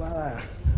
关了。呀